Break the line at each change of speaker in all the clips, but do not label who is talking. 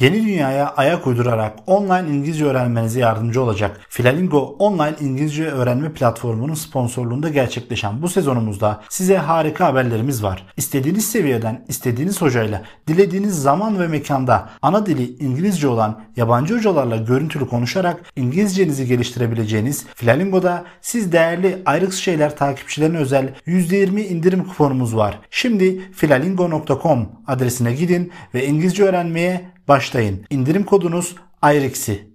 Yeni dünyaya ayak uydurarak online İngilizce öğrenmenize yardımcı olacak Filalingo online İngilizce öğrenme platformunun sponsorluğunda gerçekleşen bu sezonumuzda size harika haberlerimiz var. İstediğiniz seviyeden, istediğiniz hocayla, dilediğiniz zaman ve mekanda ana dili İngilizce olan yabancı hocalarla görüntülü konuşarak İngilizcenizi geliştirebileceğiniz Filalingo'da siz değerli ayrık şeyler takipçilerine özel %20 indirim kuponumuz var. Şimdi filalingo.com adresine gidin ve İngilizce öğrenmeye başlayın. İndirim kodunuz AYREX'i.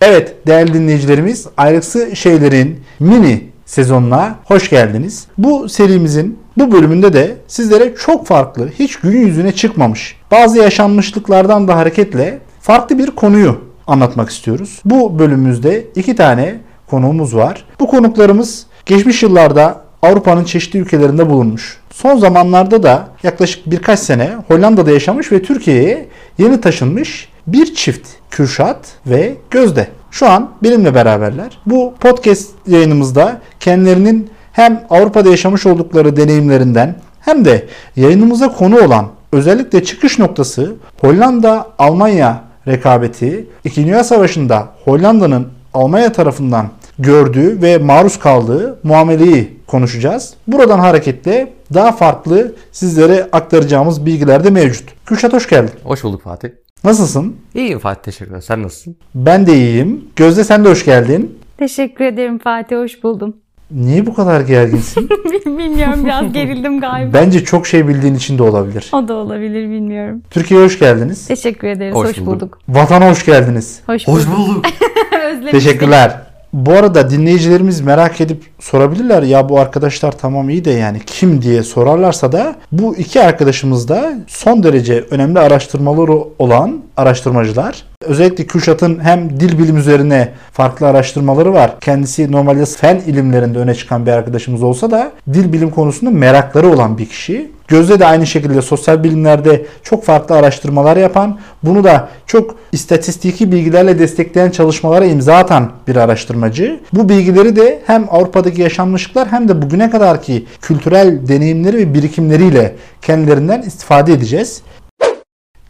Evet değerli dinleyicilerimiz Ayrıksı Şeylerin mini sezonuna hoş geldiniz. Bu serimizin bu bölümünde de sizlere çok farklı, hiç gün yüzüne çıkmamış, bazı yaşanmışlıklardan da hareketle farklı bir konuyu anlatmak istiyoruz. Bu bölümümüzde iki tane konuğumuz var. Bu konuklarımız geçmiş yıllarda Avrupa'nın çeşitli ülkelerinde bulunmuş. Son zamanlarda da yaklaşık birkaç sene Hollanda'da yaşamış ve Türkiye'ye yeni taşınmış bir çift Kürşat ve Gözde. Şu an benimle beraberler. Bu podcast yayınımızda kendilerinin hem Avrupa'da yaşamış oldukları deneyimlerinden hem de yayınımıza konu olan özellikle çıkış noktası Hollanda-Almanya rekabeti 2. Dünya Savaşı'nda Hollanda'nın Almanya tarafından gördüğü ve maruz kaldığı muameleyi konuşacağız. Buradan hareketle daha farklı sizlere aktaracağımız bilgiler de mevcut. Kürşat hoş geldin.
Hoş bulduk Fatih.
Nasılsın?
İyiyim Fatih teşekkürler. Sen nasılsın?
Ben de iyiyim. Gözde sen de hoş geldin.
Teşekkür ederim Fatih, hoş buldum.
Niye bu kadar gerginsin?
bilmiyorum biraz gerildim galiba.
Bence çok şey bildiğin için de olabilir.
O da olabilir bilmiyorum.
Türkiye'ye hoş geldiniz.
Teşekkür ederiz,
Hoş
hoş,
bulduk.
bulduk.
Vatana hoş geldiniz.
Hoş bulduk.
bulduk.
Özlemiştim.
Teşekkürler. Bu arada dinleyicilerimiz merak edip sorabilirler ya bu arkadaşlar tamam iyi de yani kim diye sorarlarsa da bu iki arkadaşımız da son derece önemli araştırmaları olan araştırmacılar. Özellikle Kürşat'ın hem dil bilim üzerine farklı araştırmaları var. Kendisi normalde fen ilimlerinde öne çıkan bir arkadaşımız olsa da dil bilim konusunda merakları olan bir kişi. Gözde de aynı şekilde sosyal bilimlerde çok farklı araştırmalar yapan, bunu da çok istatistiki bilgilerle destekleyen çalışmalara imza atan bir araştırmacı. Bu bilgileri de hem Avrupa'daki yaşanmışlıklar hem de bugüne kadarki kültürel deneyimleri ve birikimleriyle kendilerinden istifade edeceğiz.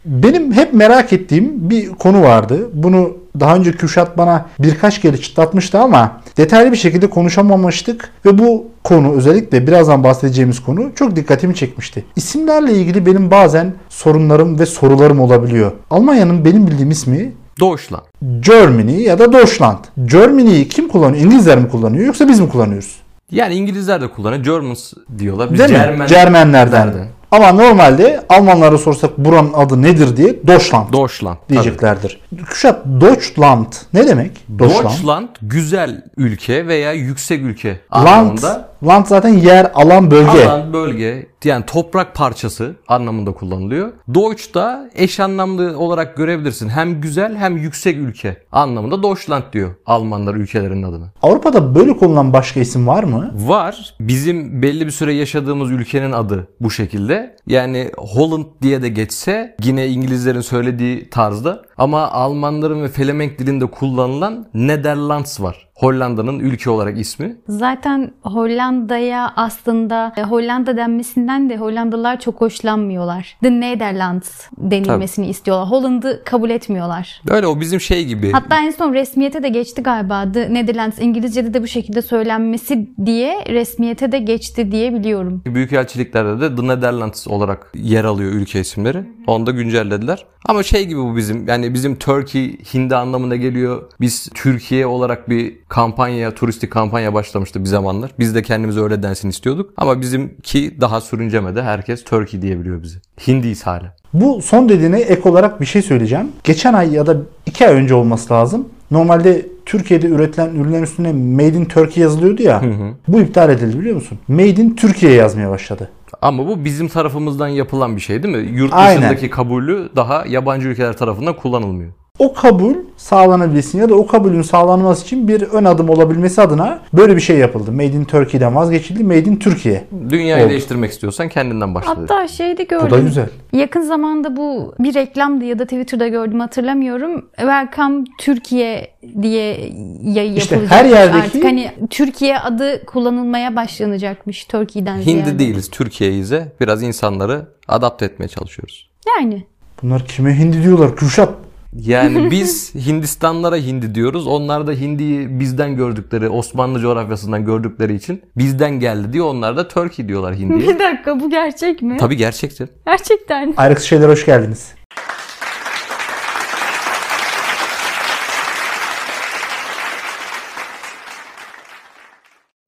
Benim hep merak ettiğim bir konu vardı. Bunu daha önce Kürşat bana birkaç kere çıtlatmıştı ama detaylı bir şekilde konuşamamıştık ve bu konu özellikle birazdan bahsedeceğimiz konu çok dikkatimi çekmişti. İsimlerle ilgili benim bazen sorunlarım ve sorularım olabiliyor. Almanya'nın benim bildiğim ismi
Deutschland.
Germany ya da Deutschland. Germany'yi kim kullanıyor? İngilizler mi kullanıyor yoksa biz mi kullanıyoruz?
Yani İngilizler de kullanıyor. Germans diyorlar. Biz
Değil mi?
Cermen-
Cermenlerden.
Nereden?
Ama normalde Almanlara sorsak buranın adı nedir diye Deutschland
Deutschland. tabii.
diyeceklerdir. Kuşat Deutschland ne demek?
Deutschland güzel ülke veya yüksek ülke anlamında.
land zaten yer, alan, bölge.
Alan, bölge yani toprak parçası anlamında kullanılıyor. Deutsch da eş anlamlı olarak görebilirsin. Hem güzel hem yüksek ülke anlamında Deutschland diyor Almanlar ülkelerinin adını.
Avrupa'da böyle kullanılan başka isim var mı?
Var. Bizim belli bir süre yaşadığımız ülkenin adı bu şekilde. Yani Holland diye de geçse yine İngilizlerin söylediği tarzda ama Almanların ve Felemenk dilinde kullanılan Netherlands var. Hollanda'nın ülke olarak ismi.
Zaten Hollanda'ya aslında e, Hollanda denmesinden de Hollandalılar çok hoşlanmıyorlar. The Netherlands denilmesini istiyorlar. Holland'ı kabul etmiyorlar.
Böyle o bizim şey gibi.
Hatta en son resmiyete de geçti galiba. The Netherlands İngilizce'de de bu şekilde söylenmesi diye resmiyete de geçti diye biliyorum.
Büyükelçiliklerde de The Netherlands olarak yer alıyor ülke isimleri. Onu da güncellediler. Ama şey gibi bu bizim yani bizim Turkey Hindi anlamına geliyor. Biz Türkiye olarak bir kampanya, turistik kampanya başlamıştı bir zamanlar. Biz de kendimize öyle densin istiyorduk. Ama bizimki daha sürüncemede. Herkes Turkey diyebiliyor bizi. Hindiyiz hala.
Bu son dediğine ek olarak bir şey söyleyeceğim. Geçen ay ya da iki ay önce olması lazım. Normalde Türkiye'de üretilen ürünlerin üstüne Made in Turkey yazılıyordu ya. Bu iptal edildi biliyor musun? Made in Türkiye yazmaya başladı.
Ama bu bizim tarafımızdan yapılan bir şey değil mi? Yurt
Aynen.
dışındaki kabulü daha yabancı ülkeler tarafından kullanılmıyor.
O kabul sağlanabilsin ya da o kabulün sağlanması için bir ön adım olabilmesi adına böyle bir şey yapıldı. Made in Turkey'den vazgeçildi. Made in Türkiye.
Dünyayı
Oldu.
değiştirmek istiyorsan kendinden başla.
Hatta şeyde gördüm.
Bu da güzel.
Yakın zamanda bu bir reklamdı ya da Twitter'da gördüm hatırlamıyorum. Welcome Türkiye diye yayı
İşte
yapılacak.
her yerdeki-
Artık hani Türkiye adı kullanılmaya başlanacakmış Türkiye'den ziyade.
Hindi değiliz, Türkiye'yize biraz insanları adapte etmeye çalışıyoruz.
Yani.
Bunlar kime hindi diyorlar Kürşat?
Yani biz Hindistanlara hindi diyoruz. Onlar da hindiyi bizden gördükleri, Osmanlı coğrafyasından gördükleri için bizden geldi diyor. Onlar da Turkey diyorlar hindiye.
Bir dakika bu gerçek mi?
Tabii gerçektir.
Gerçekten.
Ayrıksız şeyler hoş geldiniz.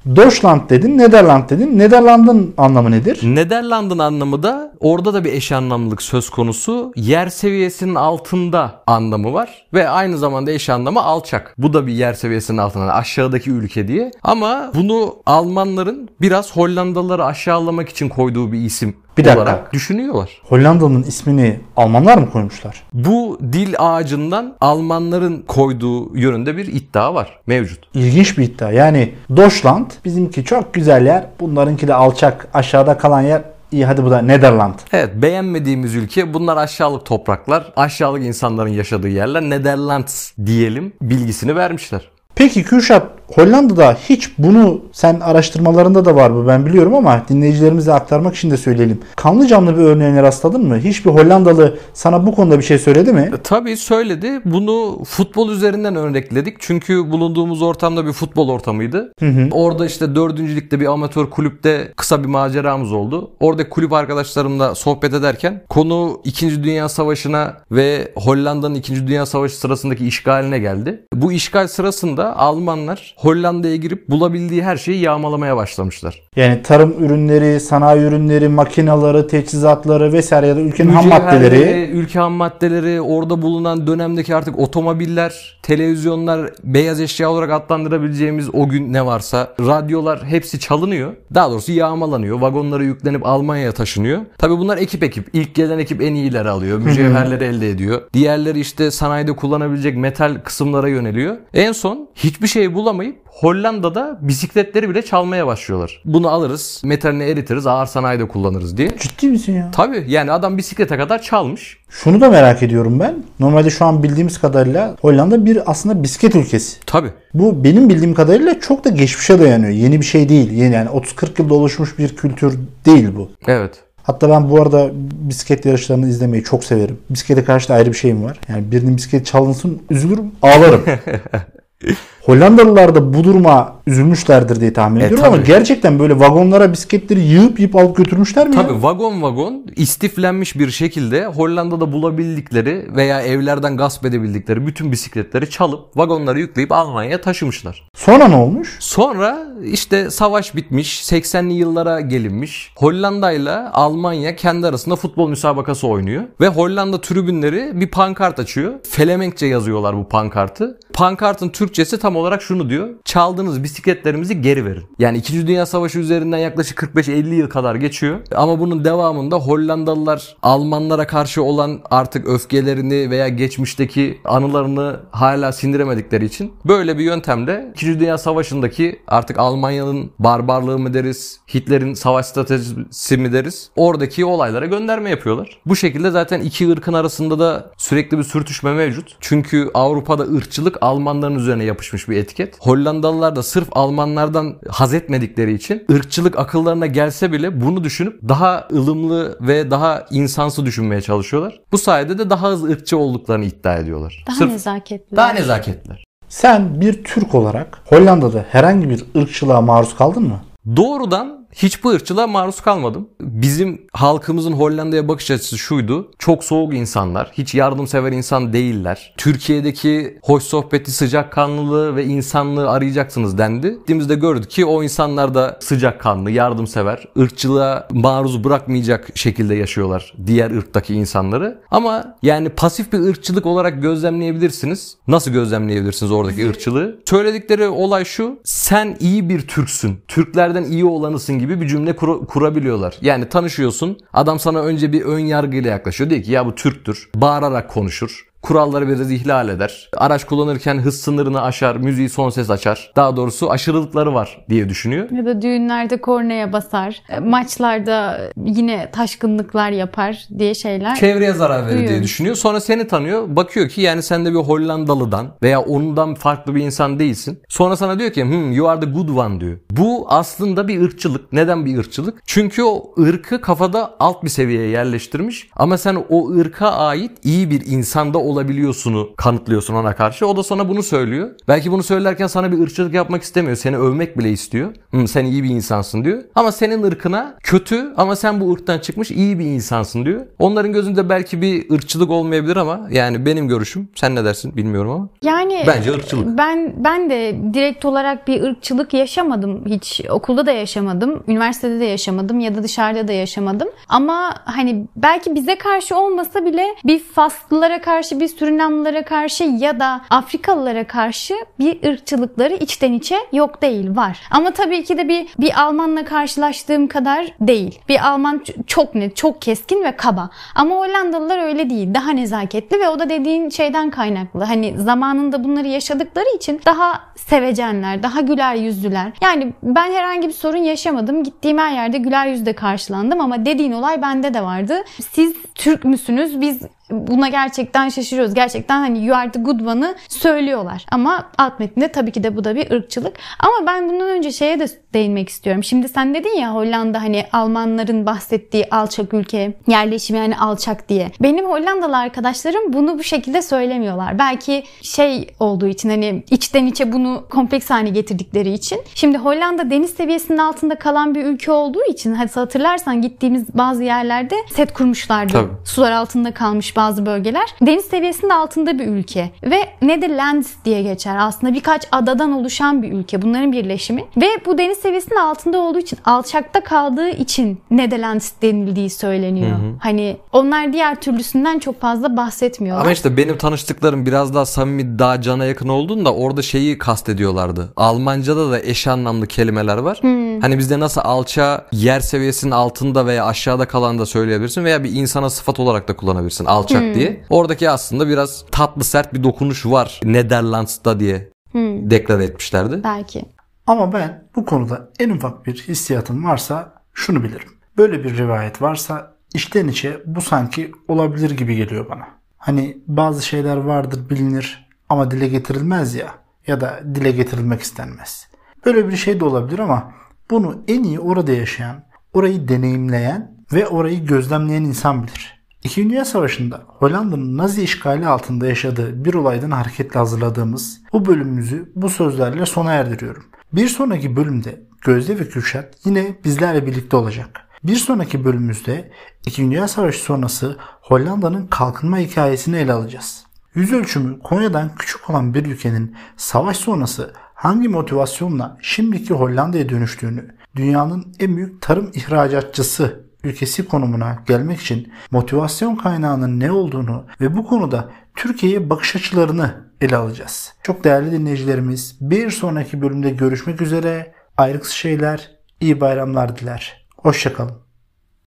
Deutschland dedin, Nederland dedin. Nederland'ın anlamı nedir?
Nederland'ın anlamı da orada da bir eş anlamlılık söz konusu. Yer seviyesinin altında anlamı var ve aynı zamanda eş anlamı alçak. Bu da bir yer seviyesinin altında aşağıdaki ülke diye. Ama bunu Almanların biraz Hollandalıları aşağılamak için koyduğu bir isim
Bir dakika.
olarak düşünüyorlar.
Hollanda'nın ismini Almanlar mı koymuşlar?
Bu dil ağacından Almanların koyduğu yönünde bir iddia var. Mevcut.
İlginç bir iddia. Yani Deutschland bizimki çok güzel yer. Bunlarınki de alçak aşağıda kalan yer. İyi hadi bu da Nederland.
Evet beğenmediğimiz ülke bunlar aşağılık topraklar, aşağılık insanların yaşadığı yerler Netherlands diyelim bilgisini vermişler.
Peki Kürşat Hollanda'da hiç bunu sen araştırmalarında da var bu ben biliyorum ama dinleyicilerimize aktarmak için de söyleyelim. Kanlı canlı bir örneğine rastladın mı? Hiçbir Hollandalı sana bu konuda bir şey söyledi mi?
E, Tabii söyledi. Bunu futbol üzerinden örnekledik. Çünkü bulunduğumuz ortamda bir futbol ortamıydı. Orada işte 4. ligde bir amatör kulüpte kısa bir maceramız oldu. Orada kulüp arkadaşlarımla sohbet ederken konu 2. Dünya Savaşı'na ve Hollanda'nın 2. Dünya Savaşı sırasındaki işgaline geldi. Bu işgal sırasında Almanlar Hollanda'ya girip bulabildiği her şeyi yağmalamaya başlamışlar.
Yani tarım ürünleri, sanayi ürünleri, makinaları, teçhizatları vesaire ya da ülkenin ham maddeleri.
Ülke ham maddeleri, orada bulunan dönemdeki artık otomobiller, televizyonlar, beyaz eşya olarak adlandırabileceğimiz o gün ne varsa, radyolar hepsi çalınıyor. Daha doğrusu yağmalanıyor. Vagonlara yüklenip Almanya'ya taşınıyor. Tabii bunlar ekip ekip. İlk gelen ekip en iyileri alıyor. Mücevherleri elde ediyor. Diğerleri işte sanayide kullanabilecek metal kısımlara yöneliyor. En son hiçbir şey bulamayıp Hollanda'da bisikletleri bile çalmaya başlıyorlar. Bunu alırız, metalini eritiriz, ağır sanayide kullanırız diye.
Ciddi misin ya?
Tabii yani adam bisiklete kadar çalmış.
Şunu da merak ediyorum ben. Normalde şu an bildiğimiz kadarıyla Hollanda bir aslında bisiklet ülkesi.
Tabii.
Bu benim bildiğim kadarıyla çok da geçmişe dayanıyor. Yeni bir şey değil. Yeni yani 30-40 yılda oluşmuş bir kültür değil bu.
Evet.
Hatta ben bu arada bisiklet yarışlarını izlemeyi çok severim. Bisiklete karşı da ayrı bir şeyim var. Yani birinin bisikleti çalınsın üzülürüm, ağlarım. Hollandalılar da bu duruma üzülmüşlerdir diye tahmin
E,
ediyorum ama
tabii.
gerçekten böyle vagonlara bisikletleri yığıp yığıp alıp götürmüşler mi ya?
Tabii vagon vagon istiflenmiş bir şekilde Hollanda'da bulabildikleri veya evlerden gasp edebildikleri bütün bisikletleri çalıp vagonları yükleyip Almanya'ya taşımışlar.
Sonra ne olmuş?
Sonra işte savaş bitmiş, 80'li yıllara gelinmiş. Hollanda ile Almanya kendi arasında futbol müsabakası oynuyor. Ve Hollanda tribünleri bir pankart açıyor. Felemenkçe yazıyorlar bu pankartı. Pankartın Türkçesi tam olarak şunu diyor. Çaldığınız bisikletlerimizi geri verin. Yani 2. Dünya Savaşı üzerinden yaklaşık 45-50 yıl kadar geçiyor. Ama bunun devamında Hollandalılar Almanlara karşı olan artık öfkelerini veya geçmişteki anılarını hala sindiremedikleri için böyle bir yöntemle 2. Dünya Savaşı'ndaki artık Almanya'nın barbarlığı mı deriz, Hitler'in savaş stratejisi mi deriz, oradaki olaylara gönderme yapıyorlar. Bu şekilde zaten iki ırkın arasında da sürekli bir sürtüşme mevcut. Çünkü Avrupa'da ırkçılık Almanların üzerine yapışmış bir etiket. Hollandalılar da sırf Almanlardan haz etmedikleri için ırkçılık akıllarına gelse bile bunu düşünüp daha ılımlı ve daha insansı düşünmeye çalışıyorlar. Bu sayede de daha az ırkçı olduklarını iddia ediyorlar.
Daha
Sırf
nezaketli.
daha nezaketliler.
Sen bir Türk olarak Hollanda'da herhangi bir ırkçılığa maruz kaldın mı?
Doğrudan hiçbir ırkçılığa maruz kalmadım. Bizim halkımızın Hollanda'ya bakış açısı şuydu. Çok soğuk insanlar, hiç yardımsever insan değiller. Türkiye'deki hoş sohbeti, sıcakkanlılığı ve insanlığı arayacaksınız dendi. Gittiğimizde gördük ki o insanlar da sıcakkanlı, yardımsever, ırkçılığa maruz bırakmayacak şekilde yaşıyorlar diğer ırktaki insanları. Ama yani pasif bir ırkçılık olarak gözlemleyebilirsiniz. Nasıl gözlemleyebilirsiniz oradaki ırkçılığı? Söyledikleri olay şu. Sen iyi bir Türksün. Türklerden iyi olanısın gibi bir cümle kur- kurabiliyorlar. Yani tanışıyorsun. Adam sana önce bir ön yargıyla yaklaşıyor. Diyor ki ya bu Türktür. Bağırarak konuşur. Kuralları biraz ihlal eder. Araç kullanırken hız sınırını aşar, müziği son ses açar. Daha doğrusu aşırılıkları var diye düşünüyor.
Ya da düğünlerde kornaya basar, e, maçlarda yine taşkınlıklar yapar diye şeyler.
Çevreye zarar verir diye düşünüyor. Sonra seni tanıyor. Bakıyor ki yani sen de bir Hollandalı'dan veya ondan farklı bir insan değilsin. Sonra sana diyor ki hmm, you are the good one diyor. Bu aslında bir ırkçılık. Neden bir ırkçılık? Çünkü o ırkı kafada alt bir seviyeye yerleştirmiş. Ama sen o ırka ait iyi bir insanda olabiliyorsunu kanıtlıyorsun ona karşı. O da sana bunu söylüyor. Belki bunu söylerken sana bir ırkçılık yapmak istemiyor. Seni övmek bile istiyor. Hmm, sen iyi bir insansın diyor. Ama senin ırkına kötü ama sen bu ırktan çıkmış iyi bir insansın diyor. Onların gözünde belki bir ırkçılık olmayabilir ama yani benim görüşüm. Sen ne dersin bilmiyorum ama.
Yani
Bence ırkçılık.
Ben ben de direkt olarak bir ırkçılık yaşamadım hiç. Okulda da yaşamadım, üniversitede de yaşamadım ya da dışarıda da yaşamadım. Ama hani belki bize karşı olmasa bile bir Faslılara karşı, bir Surinamlılara karşı ya da Afrikalılara karşı bir ırkçılıkları içten içe yok değil, var. Ama tabii ki de bir bir Almanla karşılaştığım kadar değil. Bir Alman çok net, çok keskin ve kaba. Ama Hollandalılar öyle değil. Daha nezaketli ve o da dediğin şeyden kaynaklı. Hani zamanında bunları yaşadıkları için daha sevecenler, daha güler yüzlüler. Yani ben herhangi bir sorun yaşamadım. Gittiğim her yerde güler yüzle karşılandım ama dediğin olay bende de vardı. Siz Türk müsünüz? Biz buna gerçekten şaşırıyoruz. Gerçekten hani you are the good one'ı söylüyorlar. Ama alt metninde tabii ki de bu da bir ırkçılık. Ama ben bundan önce şeye de değinmek istiyorum. Şimdi sen dedin ya Hollanda hani Almanların bahsettiği alçak ülke, yerleşimi yani alçak diye. Benim Hollandalı arkadaşlarım bunu bu şekilde söylemiyorlar. Belki şey olduğu için hani içten içe bunu kompleks haline getirdikleri için. Şimdi Hollanda deniz seviyesinin altında kalan bir ülke olduğu için hadi hatırlarsan gittiğimiz bazı yerlerde set kurmuşlardı.
Tabii.
Sular altında kalmış bazı bölgeler. Deniz seviyesinin altında bir ülke ve Netherlands diye geçer. Aslında birkaç adadan oluşan bir ülke. Bunların birleşimi. Ve bu deniz seviyesinin altında olduğu için, alçakta kaldığı için Netherlands denildiği söyleniyor. Hani onlar diğer türlüsünden çok fazla bahsetmiyorlar.
Ama işte benim tanıştıklarım biraz daha samimi, daha cana yakın olduğunda orada şeyi kastediyorlardı. Almancada da eş anlamlı kelimeler var. Hani bizde nasıl alça yer seviyesinin altında veya aşağıda kalan da söyleyebilirsin veya bir insana sıfat olarak da kullanabilirsin alçak diye. Oradaki aslında biraz tatlı sert bir dokunuş var Netherlands'ta diye deklar etmişlerdi.
Belki.
Ama ben bu konuda en ufak bir hissiyatım varsa şunu bilirim. Böyle bir rivayet varsa içten içe bu sanki olabilir gibi geliyor bana. Hani bazı şeyler vardır bilinir ama dile getirilmez ya ya da dile getirilmek istenmez. Böyle bir şey de olabilir ama bunu en iyi orada yaşayan, orayı deneyimleyen ve orayı gözlemleyen insan bilir. İkinci Dünya Savaşı'nda Hollanda'nın Nazi işgali altında yaşadığı bir olaydan hareketle hazırladığımız bu bölümümüzü bu sözlerle sona erdiriyorum. Bir sonraki bölümde Gözde ve Kürşat yine bizlerle birlikte olacak. Bir sonraki bölümümüzde İkinci Dünya Savaşı sonrası Hollanda'nın kalkınma hikayesini ele alacağız. Yüz ölçümü Konya'dan küçük olan bir ülkenin savaş sonrası hangi motivasyonla şimdiki Hollanda'ya dönüştüğünü, dünyanın en büyük tarım ihracatçısı ülkesi konumuna gelmek için motivasyon kaynağının ne olduğunu ve bu konuda Türkiye'ye bakış açılarını ele alacağız. Çok değerli dinleyicilerimiz bir sonraki bölümde görüşmek üzere. Ayrıksız şeyler, iyi bayramlar diler. Hoşçakalın.